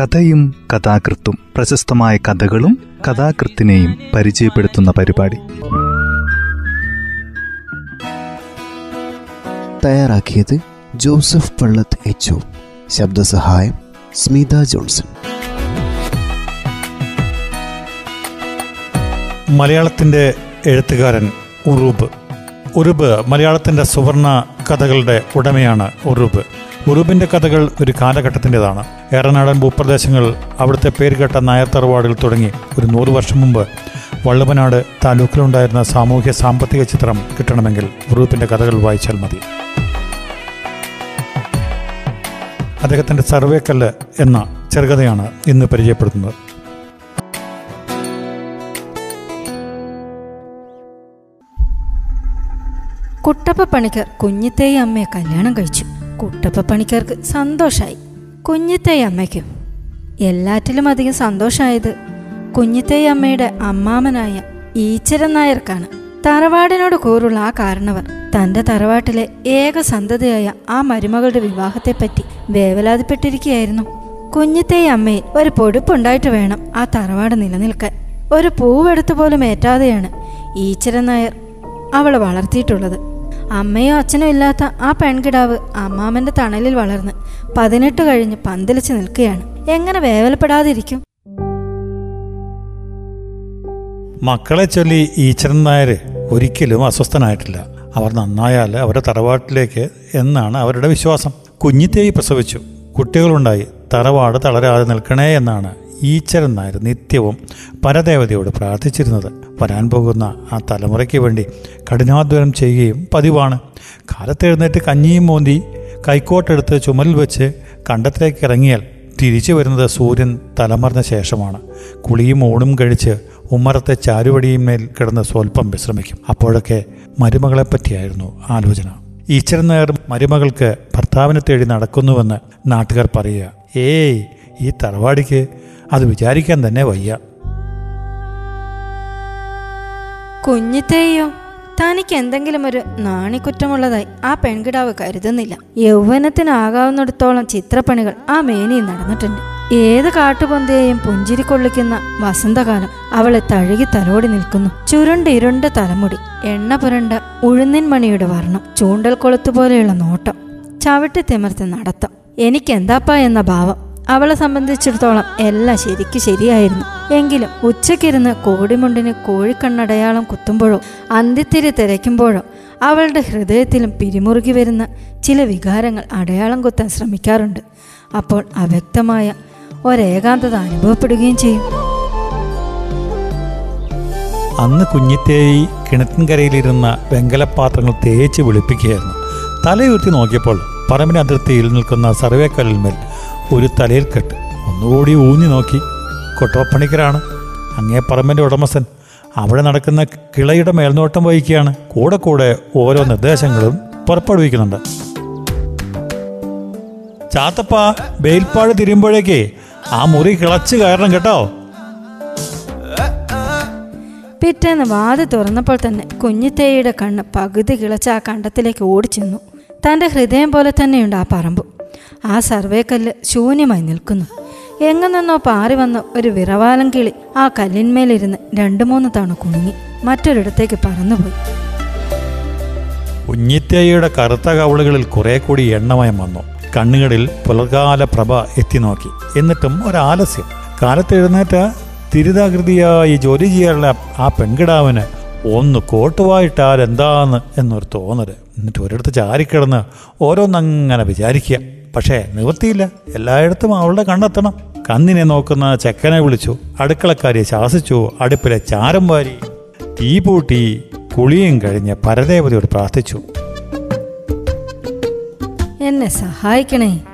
കഥയും കഥാകൃത്തും പ്രശസ്തമായ കഥകളും കഥാകൃത്തിനെയും പരിചയപ്പെടുത്തുന്ന പരിപാടി. തയ്യാറാക്കിയത് ജോസഫ് പള്ളത്ത് എച്ച് ശബ്ദസഹായം സ്മിത ജോൺസൺ. മലയാളത്തിന്റെ എഴുത്തുകാരൻ ഉറൂബ്. ഉറുബ് മലയാളത്തിന്റെ സുവർണ കഥകളുടെ ഉടമയാണ് ഉറുബ്. ഉറുബിന്റെ കഥകൾ ഒരു കാലഘട്ടത്തിന്റെതാണ് ഏറനാടൻ ഭൂപ്രദേശങ്ങൾ അവിടുത്തെ പേരുകെട്ട നായർ തറവാടുകൾ തുടങ്ങി ഒരു നൂറ് വർഷം മുമ്പ് വള്ളുവനാട് താലൂക്കിലുണ്ടായിരുന്ന സാമൂഹ്യ സാമ്പത്തിക ചിത്രം കിട്ടണമെങ്കിൽ ഉറൂബിന്റെ കഥകൾ വായിച്ചാൽ മതി. അദ്ദേഹത്തിന്റെ സർവേക്കല്ല് എന്ന ചെറുകഥയാണ് ഇന്ന് പരിചയപ്പെടുത്തുന്നത്. കുട്ടപ്പ പണിക്കർ കുഞ്ഞിത്തേയി അമ്മയെ കല്യാണം കഴിച്ചു. കുട്ടപ്പ പണിക്കാർക്ക് സന്തോഷായി. കുഞ്ഞിത്തേ അമ്മയ്ക്കും. എല്ലാറ്റിലും അധികം സന്തോഷമായത് കുഞ്ഞിത്തേ അമ്മയുടെ അമ്മാമനായ ഈച്ചരൻ നായർക്കാണ്. തറവാടിനോട് കൂറുള്ള ആ കാരണവർ തന്റെ തറവാട്ടിലെ ഏക സന്തതിയായ ആ മരുമകളുടെ വിവാഹത്തെപ്പറ്റി വേവലാതിപ്പെട്ടിരിക്കുകയായിരുന്നു. കുഞ്ഞിത്തേ അമ്മയിൽ ഒരു പൊടുപ്പുണ്ടായിട്ട് വേണം ആ തറവാട് നിലനിൽക്കാൻ. ഒരു പൂവെടുത്തു പോലും ഏറ്റാതെയാണ് ഈച്ചരൻ നായർ അവളെ വളർത്തിയിട്ടുള്ളത്. അമ്മയോ അച്ഛനോ ഇല്ലാത്ത ആ പെൺകിടാവ് അമ്മാമന്റെ തണലിൽ വളർന്ന് പതിനെട്ട് കഴിഞ്ഞ് പന്തലിച്ച് നിൽക്കുകയാണ്. എങ്ങനെ വേവലപ്പെടാതിരിക്കും? മക്കളെ ചൊല്ലി ഈശ്വരൻ നായർ ഒരിക്കലും അസ്വസ്ഥനായിട്ടില്ല. അവർ നന്നായാൽ അവരുടെ തറവാട്ടിലേക്ക് എന്നാണ് അവരുടെ വിശ്വാസം. കുഞ്ഞിത്തേയി പ്രസവിച്ചു. കുട്ടികളുണ്ടായി. തറവാട് തളരാതെ നിൽക്കണേ എന്നാണ് ഈശ്വരൻ നായർ നിത്യവും പരദേവതയോട് പ്രാർത്ഥിച്ചിരുന്നത്. വരാൻ പോകുന്ന ആ തലമുറയ്ക്ക് വേണ്ടി കഠിനാധ്വാനം ചെയ്യുകയും പതിവാണ്. കാലത്തെഴുന്നേറ്റ് കഞ്ഞിയും മോന്തി കൈക്കോട്ടെടുത്ത് ചുമലിൽ വെച്ച് കണ്ടത്തിലേക്ക് ഇറങ്ങിയാൽ തിരിച്ചു വരുന്നത് സൂര്യൻ തലമറിഞ്ഞ ശേഷമാണ്. കുളിയും ഊണും കഴിച്ച് ഉമ്മറത്തെ ചാരുവടിയും മേൽ കിടന്ന് സ്വല്പം വിശ്രമിക്കും. അപ്പോഴൊക്കെ മരുമകളെ പറ്റിയായിരുന്നു ആലോചന. ഈശ്വരൻ നായർ മരുമകൾക്ക് ഭർത്താവിനെ തേടി നടക്കുന്നുവെന്ന് നാട്ടുകാർ പറയുക ഏയ് ഈ തറവാടിക്ക് അത് വിചാരിക്കാൻ തന്നെ വയ്യ. കുഞ്ഞിത്തേയോ തനിക്ക് എന്തെങ്കിലും ഒരു നാണിക്കുറ്റമുള്ളതായി ആ പെൺകിടാവ് കരുതുന്നില്ല. യൗവനത്തിനാകാവുന്നിടത്തോളം ചിത്രപ്പണികൾ ആ മേനിയിൽ നടന്നിട്ടുണ്ട്. ഏത് കാട്ടുപൊന്തയെയും പുഞ്ചിരി കൊള്ളിക്കുന്ന വസന്തകാലം അവളെ തഴുകി തലോടി നിൽക്കുന്നു. ചുരുണ്ട് ഇരുണ്ട തലമുടി എണ്ണ പുരണ്ട ഉഴുന്നിൻ മണിയുടെ വർണം ചൂണ്ടൽ കൊളുത്തുപോലെയുള്ള നോട്ടം ചവിട്ടി തിമർത്തി നടത്തം. എനിക്കെന്താപ്പാ എന്ന ഭാവം. അവളെ സംബന്ധിച്ചിടത്തോളം എല്ലാം ശരിക്ക് ശരിയായിരുന്നു. എങ്കിലും ഉച്ചക്കിരുന്ന് കോടിമുണ്ടിന് കോഴിക്കണ്ണടയാളം കുത്തുമ്പോഴോ അന്ത്യത്തിരി തിരയ്ക്കുമ്പോഴോ അവളുടെ ഹൃദയത്തിലും പിരിമുറുകി വരുന്ന ചില വികാരങ്ങൾ അടയാളം കുത്താൻ ശ്രമിക്കാറുണ്ട്. അപ്പോൾ അവ്യക്തമായ ഒരേകാന്തത അനുഭവപ്പെടുകയും ചെയ്യും. അന്ന് കുഞ്ഞിത്തേയി കിണറ്റിൻകരയിലിരുന്ന വെങ്കലപാത്രങ്ങൾ തേച്ച് വിളിപ്പിക്കുകയായിരുന്നു. തലയുർത്തി നോക്കിയപ്പോൾ പറമ്പിന് അതിർത്തിയിൽ നിൽക്കുന്ന സർവേക്കല്ലിന്മേൽ ഒരു തലയിൽ കെട്ട് ഒന്നുകൂടി ഊന്നി നോക്കി. കൊട്ടോപ്പണിക്കരാണ്. അങ്ങേ പറമ്പിന്റെ ഉടമസ്ഥൻ. അവിടെ നടക്കുന്ന കിളയുടെ മേൽനോട്ടം വഹിക്കുകയാണ്. കൂടെ കൂടെ ഓരോ നിർദ്ദേശങ്ങളും പുറപ്പെടുവിക്കുന്നുണ്ട്. ചാത്തപ്പ ബെയിൽപ്പാട് തിരിയുമ്പോഴേക്ക് ആ മുറി കിളച്ച് കയറണം കേട്ടോ. പിറ്റേന്ന് വാത് തുറന്നപ്പോൾ തന്നെ കുഞ്ഞിത്തേയുടെ കണ്ണ് പകുതി കിളച്ച ആ കണ്ടത്തിലേക്ക് ഓടിച്ചെന്നു. തന്റെ ഹൃദയം പോലെ തന്നെയുണ്ട് ആ പറമ്പ്. ആ സർവേക്കല്ല് ശൂന്യമായി നിൽക്കുന്നു. എങ്ങു നിന്നോ പാറി വന്ന ഒരു വിറവാലം കിളി ആ കല്ലിന്മേലിരുന്ന് രണ്ടു മൂന്ന് തവണ കുണുങ്ങി. മറ്റൊരിടത്തേക്ക് പറന്നുപോയി. കുഞ്ഞിത്തേയുടെ കറുത്ത കവളുകളിൽ കുറെ കൂടി എണ്ണമയം വന്നു. കണ്ണുകളിൽ പുലർകാല പ്രഭ എത്തി നോക്കി. എന്നിട്ടും ഒരാലസ്യം. കാലത്തെഴുന്നേറ്റ തിരിതാകൃതിയായി ജോലി ചെയ്യാനുള്ള ആ പെൺകിടാവിന് ഒന്ന് കോട്ടുവായിട്ടാരെന്താന്ന് എന്നൊരു തോന്നൽ. എന്നിട്ട് ഒരിടത്ത് ചാരിക്കിടന്ന് ഓരോന്നങ്ങനെ വിചാരിക്കുക. പക്ഷേ നിവൃത്തിയില്ല. എല്ലായിടത്തും അവളുടെ കണ്ടെത്തണം കന്നിനെ നോക്കുന്ന ചെക്കനെ വിളിച്ചു. അടുക്കളക്കാരിയെ ശാസിച്ചു. അടുപ്പിലെ ചാരം വാരി തീ പൂട്ടി കുളിയും കഴിഞ്ഞ് പരദേവതയോട് പ്രാർത്ഥിച്ചു. എന്നെ സഹായിക്കണേ.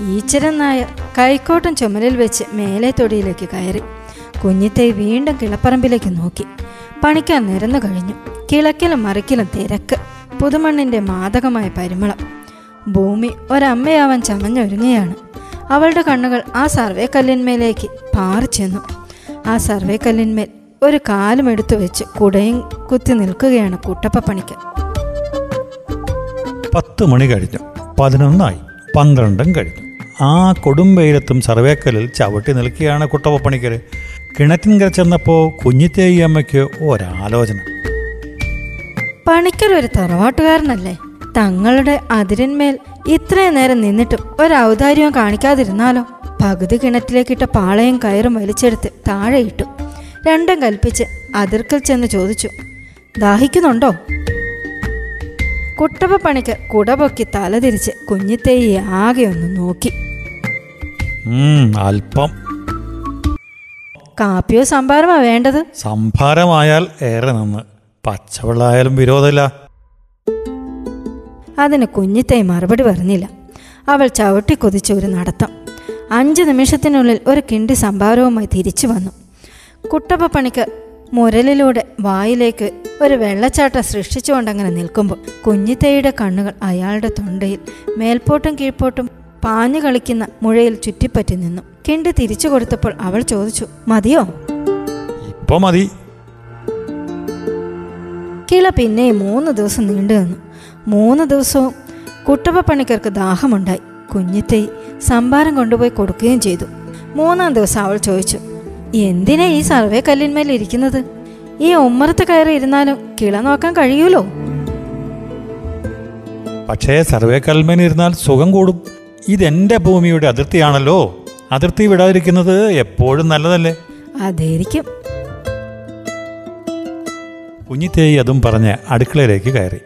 ഈച്ചരൻ നായർ കൈക്കോട്ടം ചുമലിൽ വെച്ച് മേലെ തൊടിയിലേക്ക് കയറി. കുഞ്ഞിത്തെ വീണ്ടും കിളപ്പറമ്പിലേക്ക് നോക്കി. പണിക്കാൻ നിരന്നു കഴിഞ്ഞു. കിളക്കിലും മറിക്കിലും തിരക്ക്. പുതുമണ്ണിന്റെ മാദകമായ പരിമളം. ഭൂമി ഒരമ്മയാവാൻ ചമഞ്ഞൊരുങ്ങുകയാണ് അവളുടെ കണ്ണുകൾ ആ സർവേ കല്ലിന്മേലേക്ക് പാറിച്ചെന്നു. ആ സർവേ കല്ലിന്മേൽ ഒരു കാലും എടുത്തു വെച്ച് കുടയും കുത്തി നിൽക്കുകയാണ് കുട്ടപ്പ പണിക്ക് പത്ത് മണി കഴിഞ്ഞു. പതിനൊന്നായി. പന്ത്രണ്ടും കഴിഞ്ഞു. ആ കൊടും വെയിലത്തും സർവേക്കലിൽ ചവിട്ടി നിൽക്കുകയാണ് കുട്ടപ്പ പണിക്കർ കിണറ്റിൻകര ചെന്നപ്പോൾ കുഞ്ഞിത്തേയി അമ്മയ്ക്ക് ഒരാലോചന. പണിക്കർ ഒരു തറവാട്ടുകാരനല്ലേ? തങ്ങളുടെ അതിരന്മേൽ ഇത്രയും നേരം നിന്നിട്ടും ഒരു ഔദാര്യവും കാണിക്കാതിരുന്നാലോ? പകുതി കിണറ്റിലേക്കിട്ട പാളയും കയറും വലിച്ചെടുത്ത് താഴെ ഇട്ടു. രണ്ടും കൽപ്പിച്ച് അതിർക്കൽ ചെന്ന് ചോദിച്ചു ദാഹിക്കുന്നുണ്ടോ? കുട്ടപ്പ പണിക്കർ കുടപൊക്കി തലതിരിച്ച് കുഞ്ഞിത്തേയെ ആകെ ഒന്ന് നോക്കി. അല്പം കാപ്പിയോ സംഭാരമാ വേണ്ടത്? സംഭാരമായാൽ ഏറെ നന്ന്. പച്ചവെള്ളമായാലും വിരോധമില്ല. അതിന് കുഞ്ഞിത്തൈ മറുപടി പറഞ്ഞില്ല. അവൾ ചവിട്ടി കൊതിച്ച ഒരു നടത്തം. അഞ്ച് നിമിഷത്തിനുള്ളിൽ ഒരു കിണ്ടി സംഭാരവുമായി തിരിച്ചു വന്നു. കുട്ടപ്പ പണിക്ക് മുരലിലൂടെ വായിലേക്ക് ഒരു വെള്ളച്ചാട്ടം സൃഷ്ടിച്ചുകൊണ്ടങ്ങനെ നിൽക്കുമ്പോൾ കുഞ്ഞിത്തൈയുടെ കണ്ണുകൾ അയാളുടെ തൊണ്ടയിൽ മേൽപോട്ടും കീഴ്പോട്ടും പാഞ്ഞു കളിക്കുന്ന മുഴയിൽ ചുറ്റിപ്പറ്റി നിന്നു. കിണ്ടി തിരിച്ചു കൊടുത്തപ്പോൾ അവൾ ചോദിച്ചു മതിയോ? ഇപ്പൊ മതി. കിള പിന്നെയും മൂന്ന് ദിവസം നീണ്ടു നിന്നു. മൂന്ന് ദിവസവും കുട്ടപ്പ പണിക്കർക്ക് ദാഹമുണ്ടായി. കുഞ്ഞിത്തൈ സംഭാരം കൊണ്ടുപോയി കൊടുക്കുകയും ചെയ്തു. മൂന്നാം ദിവസം അവൾ ചോദിച്ചു എന്തിനാ ഈ സർവേ കല്ലിന്മേൽ ഇരിക്കുന്നത്? ഈ ഉമ്മറത്ത് കയറി ഇരുന്നാലും കിള നോക്കാൻ കഴിയൂലോ? പക്ഷേ സർവേ കൽമേനിരുന്നാൽ സുഖം കൂടും. ഇതെന്റെ ഭൂമിയുടെ അതിർത്തിയാണല്ലോ. അതിർത്തി വിടാതിരിക്കുന്നത് എപ്പോഴും നല്ലതല്ലേ? അതായിരിക്കും. കുഞ്ഞിത്തേയി അതും പറഞ്ഞ് അടുക്കളയിലേക്ക് കയറി.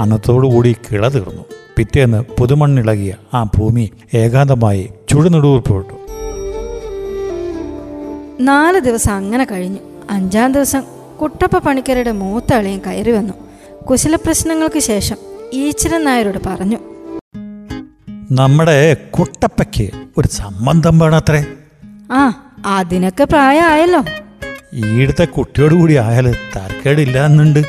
അന്നത്തോടുകൂടി കിള തീർന്നു. പിറ്റേന്ന് പുതുമണ്ണിളകിയ ആ ഭൂമി ഏകാന്തമായി ചുടുനെടുവിൽപ്പെട്ടു നാല് ദിവസം അങ്ങനെ കഴിഞ്ഞു. അഞ്ചാം ദിവസം കുട്ടപ്പ പണിക്കരുടെ മൂത്ത അളിയൻ കയറി വന്നു. കുശല പ്രശ്നങ്ങൾക്ക് ശേഷം ഈശ്വരൻ നായരോട് പറഞ്ഞു. നമ്മുടെ കുട്ടപ്പയ്ക്ക് ഒരു സംബന്ധം വേണത്രേ? ആ അതിനൊക്കെ പ്രായമായല്ലോ. ഈടുത്തെ കുട്ടിയോട് കൂടി ആയാൽ തരക്കേടില്ല എന്നുണ്ട്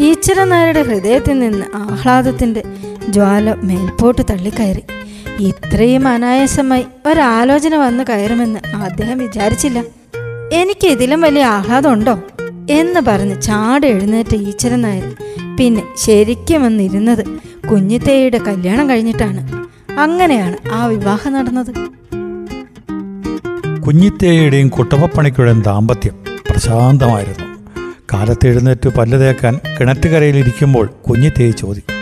ഈശ്വരൻ നായരുടെ ഹൃദയത്തിൽ നിന്ന് ആഹ്ലാദത്തിന്റെ ജ്വാല മേൽപോട്ട് തള്ളിക്കയറി. ഇത്രയും അനായാസമായി ഒരാലോചന വന്നു കയറുമെന്ന് അദ്ദേഹം വിചാരിച്ചില്ല. എനിക്ക് ഇതിലും വലിയ ആഹ്ലാദമുണ്ടോ എന്ന് പറഞ്ഞ് ചാട് എഴുന്നേറ്റ ഈശ്വരൻ നായർ പിന്നെ ശരിക്കും വന്നിരുന്നത് കുഞ്ഞിത്തേയുടെ കല്യാണം കഴിഞ്ഞിട്ടാണ്. അങ്ങനെയാണ് ആ വിവാഹം നടന്നത്. കുഞ്ഞിത്തേയുടെയും കുട്ടപ്പപ്പണിക്കുടെയും ദാമ്പത്യം പ്രശാന്തമായിരുന്നു. കാലത്ത് എഴുന്നേറ്റ് പല്ല് തേക്കാൻ കിണറ്റുകരയിലിരിക്കുമ്പോൾ കുഞ്ഞിത്തേയി ചോദിക്കും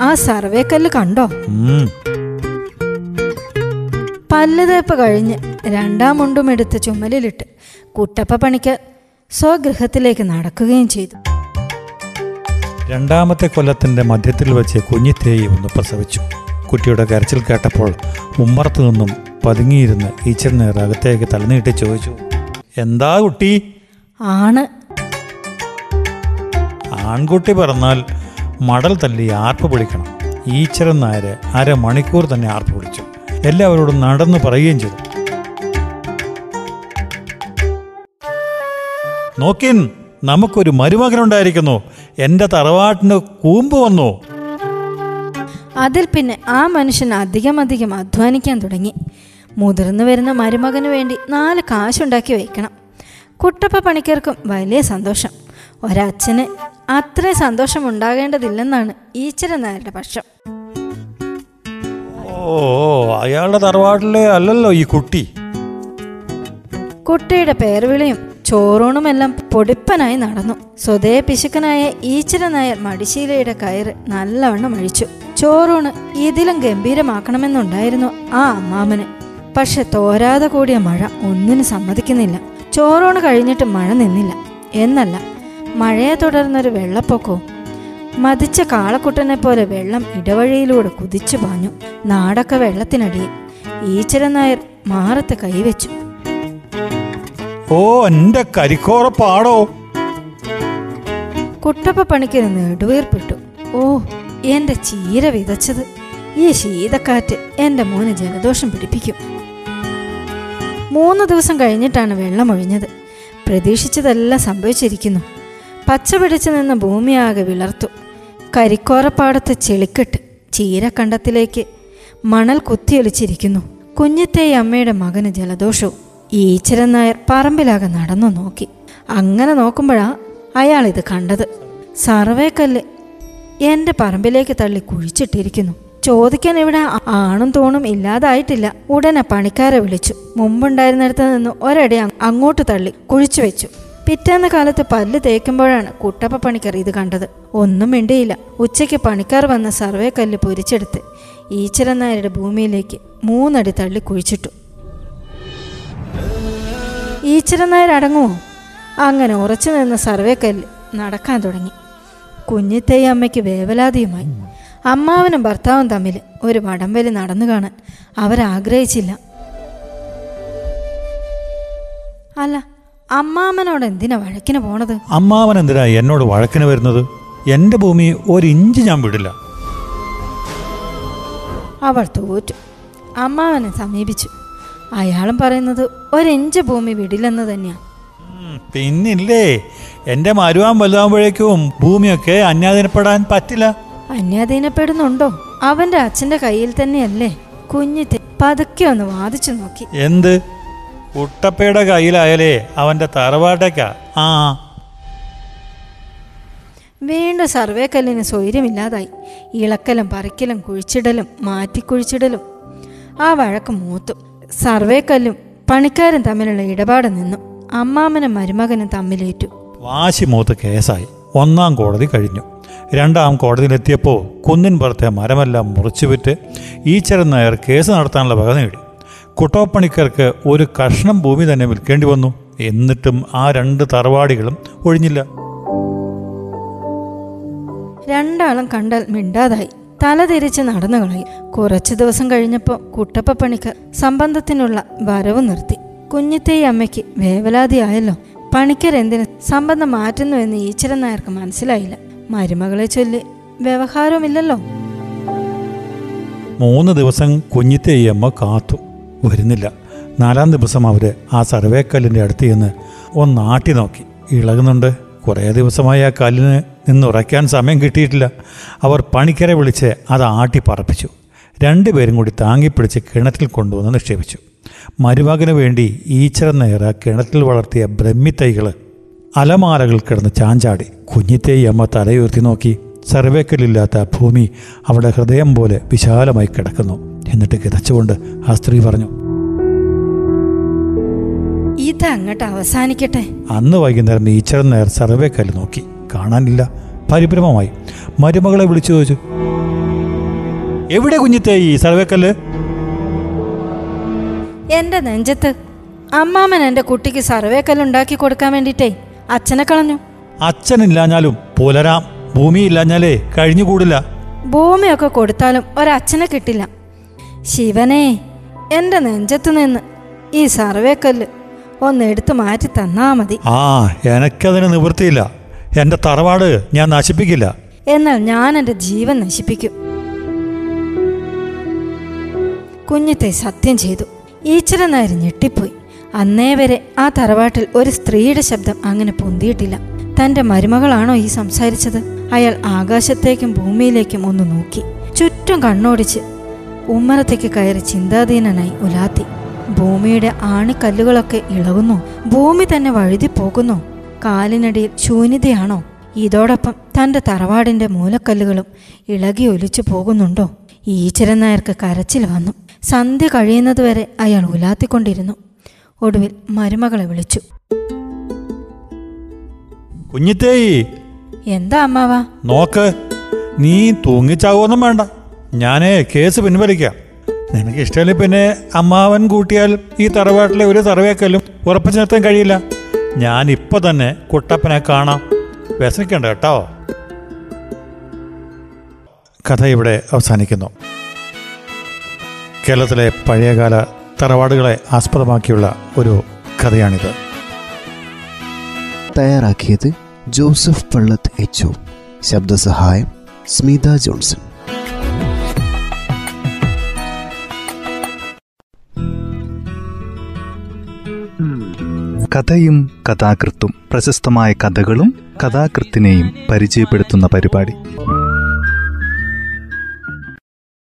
ആ സർവേക്കല്ല് കണ്ടോ? പല്ല് പല്ലുതേപ്പ് കഴിഞ്ഞ് രണ്ടാം മുണ്ടും എടുത്ത് ചുമലിലിട്ട് കുട്ടപ്പ പണിക്ക് സ്വഗൃഹത്തിലേക്ക് നടക്കുകയും ചെയ്തു. രണ്ടാമത്തെ കൊല്ലത്തിന്റെ മധ്യത്തിൽ വെച്ച് കുഞ്ഞിത്തേയി ഒന്ന് പ്രസവിച്ചു. കുട്ടിയുടെ കരച്ചിൽ കേട്ടപ്പോൾ ഉമ്മറത്തു നിന്നും പതുങ്ങിയിരുന്ന് ഈച്ചറിനേർ അകത്തേക്ക് തലനീട്ടി ചോദിച്ചു എന്താ കുട്ടി? ആണ്. ആൺകുട്ടി പറഞ്ഞാൽ മടൽ തല്ലി ആർപ്പ് പിടിക്കണം ഈച്ചരൻ നായര് അരമണിക്കൂർ തന്നെ ആർപ്പ് പിടിച്ചു എല്ലാവരോടും നടന്നു പറയുകയും ചെയ്തു. നോക്കിൻ നമുക്കൊരു മരുമകനുണ്ടായിരിക്കുന്നു. എന്റെ തറവാട്ടിന് കൂമ്പ് വന്നു. അതിൽ പിന്നെ ആ മനുഷ്യൻ അധികം അധികം അധ്വാനിക്കാൻ തുടങ്ങി. മുതിർന്നു വരുന്ന മരുമകന് വേണ്ടി നാല് കാശുണ്ടാക്കി വയ്ക്കണം. കുട്ടപ്പ പണിക്കർക്കും വലിയ സന്തോഷം. ഒരച്ഛന് അത്ര സന്തോഷം ഉണ്ടാകേണ്ടതില്ലെന്നാണ് ഈശ്വരൻ നായരുടെ പക്ഷം. ഓ അയാളുടെ തറവാട്ടിലെ അല്ലല്ലോ ഈ കുട്ടി. കുട്ടിയുടെ പേർവിളിയും ചോറൂണുമെല്ലാം പൊടിപ്പനായി നടന്നു. സ്വതേ പിശുക്കനായ ഈച്ചിര നായർ മടിശീലയുടെ കയറ് നല്ലവണ്ണം അഴിച്ചു. ചോറൂണ് ഇതിലും ഗംഭീരമാക്കണമെന്നുണ്ടായിരുന്നു ആ അമ്മാമന്. പക്ഷെ തോരാതെ കൂടിയ മഴ ഒന്നിനും സമ്മതിക്കുന്നില്ല. ചോറൂണ് കഴിഞ്ഞിട്ട് മഴ നിന്നില്ല. എന്നല്ല മഴയെ തുടർന്നൊരു വെള്ളപ്പൊക്കവും. മതിച്ച കാളക്കുട്ടനെ പോലെ വെള്ളം ഇടവഴിയിലൂടെ കുതിച്ചു പാഞ്ഞു നാടൊക്കെ വെള്ളത്തിനടിയിൽ. ഈശ്വരൻ നായർ മാറത്ത് കൈവച്ചു. ഓ എന്റെ കരിക്കോറപ്പാടോ? കുട്ടപ്പ പണിക്ക് നെടുവീർപ്പിട്ടു. ഓ എന്റെ ചീര വിതച്ചത്. ഈ ശീതക്കാറ്റ് എന്റെ മോന് ജലദോഷം പിടിപ്പിക്കും. മൂന്ന് ദിവസം കഴിഞ്ഞിട്ടാണ് വെള്ളം ഒഴിഞ്ഞത്. പ്രതീക്ഷിച്ചതെല്ലാം സംഭവിച്ചിരിക്കുന്നു. പച്ച പിടിച്ചു നിന്ന ഭൂമിയാകെ വിളർത്തു. കരിക്കോറപ്പാടത്ത് ചെളിക്കെട്ട് ചീരക്കണ്ടത്തിലേക്ക് മണൽ കുത്തിയൊലിച്ചിരിക്കുന്നു. കുഞ്ഞത്തെ അമ്മയുടെ മകന് ജലദോഷവും ഈശ്വരൻ നായർ പറമ്പിലാകെ നടന്നു നോക്കി. അങ്ങനെ നോക്കുമ്പോഴാ അയാൾ ഇത് കണ്ടത്. സർവേക്കല്ല് എന്റെ പറമ്പിലേക്ക് തള്ളി കുഴിച്ചിട്ടിരിക്കുന്നു. ചോദിക്കാൻ ഇവിടെ ആണും തോണും ഇല്ലാതായിട്ടില്ല. ഉടനെ പണിക്കാരെ വിളിച്ചു. മുമ്പുണ്ടായിരുന്നിടത്ത് നിന്ന് ഒരടി അങ്ങോട്ട് തള്ളി കുഴിച്ചു വെച്ചു. പിറ്റേന്ന കാലത്ത് പല്ല് തേക്കുമ്പോഴാണ് കുട്ടപ്പ പണിക്കർ ഇത് കണ്ടത്. ഒന്നും മിണ്ടിയില്ല. ഉച്ചയ്ക്ക് പണിക്കാർ വന്ന സർവേ കല്ല് പൊരിച്ചെടുത്ത് ഈശ്വരനായരുടെ ഭൂമിയിലേക്ക് മൂന്നടി തള്ളി കുഴിച്ചിട്ടു. ഈശ്വരനായർ അടങ്ങുമോ അങ്ങനെ ഉറച്ചു നിന്ന സർവേ കല്ല് നടക്കാൻ തുടങ്ങി. കുഞ്ഞിത്തേ അമ്മയ്ക്ക് വേവലാതിയുമായി. അമ്മാവനും ഭർത്താവും തമ്മിൽ ഒരു വടംവലി നടന്നു കാണാൻ അവരാഗ്രഹിച്ചില്ല. അല്ല അമ്മാവനോട് എന്തിനാ വഴക്കിന് പോണത്? അമ്മാവൻ എന്തിനാ എന്നോട് വഴക്കിന് വരുന്നത്? എന്റെ ഭൂമി ഒരു ഇഞ്ച് ഞാൻ വിടില്ല. അവൾ തോറ്റു. അമ്മാവനെ സമീപിച്ചു. അയാളും പറയുന്നത് ഒരിഞ്ച് ഭൂമി വിടില്ലെന്ന് തന്നെയാണ് പിന്നില്ലേ? എന്റെ മരുവാൻ വലുതാകുമ്പോഴേക്കും ഭൂമിയൊക്കെ അന്യാധീനപ്പെടാൻ പറ്റില്ല. അന്യാധീനപ്പെടുന്നുണ്ടോ അവന്റെ അച്ഛന്റെ കയ്യിൽ തന്നെയല്ലേ? കുഞ്ഞിത്തെ പതുക്കെ ഒന്ന് വാദിച്ചു നോക്കി. എന്ത്? കുട്ടപ്പയുടെ കയ്യിലായാലേ അവന്റെ തറവാട്ടേക്കാ? ആ. വീണ്ടും സർവേ കല്ലിന് സ്വൈര്യമില്ലാതായി. ഇളക്കലും പറിക്കലും കുഴിച്ചിടലും മാറ്റിക്കുഴിച്ചിടലും. ആ വഴക്ക് മൂത്തു. സർവേ കല്ലും പണിക്കാരും തമ്മിലുള്ള ഇടപാട് നിന്നു. അമ്മാമനും മരുമകനും തമ്മിലേറ്റു. വാശി മൂത്ത് കേസായി. ഒന്നാം കോടതി കഴിഞ്ഞു. രണ്ടാം കോടതിയിലെത്തിയപ്പോൾ കുന്നിൻ പുറത്തെ മരമെല്ലാം മുറിച്ചുവിറ്റ് ഈച്ചരൻ നായർ കേസ് നടത്താനുള്ള വക നേടി. കുട്ടോപ്പണിക്കർക്ക് ഒരു കഷ്ണം ഭൂമി തന്നെ വിൽക്കേണ്ടി വന്നു. എന്നിട്ടും ആ രണ്ട് തറവാടികളും ഒഴിഞ്ഞില്ല. രണ്ടാളും കണ്ടാൽ മിണ്ടാതായി. തലതിരിച്ച് നടന്നു കളയും കുറച്ചു ദിവസം കഴിഞ്ഞപ്പോൾ കുട്ടപ്പ പണിക്കർ സംബന്ധത്തിനുള്ള വരവ് നിർത്തി. കുഞ്ഞിത്തേ അമ്മയ്ക്ക് വേവലാതിയായല്ലോ. പണിക്കർ എന്തിന് സംബന്ധം മാറ്റുന്നു എന്ന് ഈശ്വരൻ നായർക്ക് മനസ്സിലായില്ല. മരുമകളെ ചൊല്ലി വ്യവഹാരമില്ലല്ലോ മൂന്ന് ദിവസം കുഞ്ഞിത്തെ അമ്മ കാത്തു വരുന്നില്ല. നാലാം ദിവസം അവർ ആ സർവേക്കല്ലിന്റെ അടുത്ത് ചെന്ന് ഒന്നാട്ടി നോക്കി. ഇളകുന്നുണ്ട്. കുറേ ദിവസമായി ആ കല്ലിന് നിന്നുറയ്ക്കാൻ സമയം കിട്ടിയിട്ടില്ല. അവർ പണിക്കരെ വിളിച്ച് അത് ആട്ടി പറപ്പിച്ചു. രണ്ടുപേരും കൂടി താങ്ങിപ്പിടിച്ച് കിണറ്റിൽ കൊണ്ടുവന്ന് നിക്ഷേപിച്ചു. മരുമകന് വേണ്ടി ഈച്ചറ കിണറ്റിൽ വളർത്തിയ ബ്രഹ്മിത്തൈകൾ അലമാലകൾ കിടന്ന് ചാഞ്ചാടി. കുഞ്ഞിത്തേയി അമ്മ തലയുയർത്തി നോക്കി. സർവേക്കലില്ലാത്ത ഭൂമി അവിടെ ഹൃദയം പോലെ വിശാലമായി കിടക്കുന്നു. എന്നിട്ട് കിതച്ചുകൊണ്ട് ആ സ്ത്രീ പറഞ്ഞു ഇത് അങ്ങോട്ട് അവസാനിക്കട്ടെ. അന്ന് വൈകുന്നേരം ഈശ്വരൻ നേർ സർവേക്കൽ നോക്കി. കാണാനില്ല. പരിഭ്രമമായി. മരുമകളെ വിളിച്ചു ചോദിച്ചു എവിടെ കുഞ്ഞിത്തേ ഈ സർവേക്കല്ല്? എന്റെ നെഞ്ചത്ത്. അമ്മാമൻ എന്റെ കുട്ടിക്ക് സർവേ ഉണ്ടാക്കി കൊടുക്കാൻ വേണ്ടിയിട്ടേ. അച്ഛനെ കളഞ്ഞു. അച്ഛനില്ലാഞ്ഞാലും പുലരാം. ഭൂമിയില്ലാഞ്ഞാലേ കഴിഞ്ഞുകൂടില്ല. ഭൂമിയൊക്കെ കൊടുത്താലും ഒരച്ഛനെ കിട്ടില്ല. ശിവനെ എന്റെ നെഞ്ചത്ത് നിന്ന് ഈ സർവേക്കല്ല് ഒന്ന് എടുത്തു മാറ്റി തന്നാ മതി. ആ എനക്കതിന് നിവൃത്തിയില്ല. എന്റെ തറവാട് ഞാൻ നശിപ്പിക്കില്ല. എന്നാൽ ഞാൻ എന്റെ ജീവൻ നശിപ്പിക്കും. കുഞ്ഞത്തെ സത്യം ചെയ്തു. ഈശ്വരൻ നായർ ഞെട്ടിപ്പോയി. അന്നേ വരെ ആ തറവാട്ടിൽ ഒരു സ്ത്രീയുടെ ശബ്ദം അങ്ങനെ പൊന്തിയിട്ടില്ല. തന്റെ മരുമകളാണോ ഈ സംസാരിച്ചത്? അയാൾ ആകാശത്തേക്കും ഭൂമിയിലേക്കും ഒന്ന് നോക്കി. ചുറ്റും കണ്ണോടിച്ച് ഉമ്മറത്തേക്ക് കയറി ചിന്താധീനനായി ഉലാത്തി. ഭൂമിയുടെ ആണിക്കല്ലുകളൊക്കെ ഇളകുന്നു. ഭൂമി തന്നെ വഴുതി പോകുന്നു. കാലിനടിയിൽ ശൂന്യതയാണോ? ഇതോടൊപ്പം തന്റെ തറവാടിന്റെ മൂലക്കല്ലുകളും ഇളകി ഒലിച്ചു പോകുന്നുണ്ടോ? ഈശ്വരൻ നായർക്ക് കരച്ചിൽ വന്നു. സന്ധ്യ കഴിയുന്നതുവരെ അയാൾ ഉലാത്തിക്കൊണ്ടിരുന്നു. ഒടുവിൽ മരുമകളെ വിളിച്ചു. കുഞ്ഞിത്തേയി എന്താ അമ്മാവാ? നോക്ക് നീ തൂങ്ങിച്ചാവൊന്നും വേണ്ട. ഞാനേ കേസ് പിൻവലിക്കാം. നിനക്ക് ഇഷ്ടമല്ലേ പിന്നെ അമ്മാവൻ കൂട്ടിയാൽ ഈ തറവാട്ടിലെ ഒരു തറവേക്കല്ലും ഉറപ്പിച്ചു നിർത്താൻ കഴിയില്ല. ഞാൻ ഇപ്പൊ തന്നെ കുട്ടപ്പനെ കാണാം. വിശക്കണ്ട കേട്ടോ. കഥ ഇവിടെ അവസാനിക്കുന്നു. കേരളത്തിലെ പഴയകാല തറവാടുകളെ ആസ്പദമാക്കിയുള്ള ഒരു കഥയാണിത്. തയ്യാറാക്കിയത് ജോസഫ് പള്ളത്ത് എച്ച് ശബ്ദസഹായം സ്മിത ജോൺസൺ. കഥയും കഥാകൃത്തും പ്രശസ്തമായ കഥകളും കഥാകൃത്തിനെയും പരിചയപ്പെടുത്തുന്ന പരിപാടി.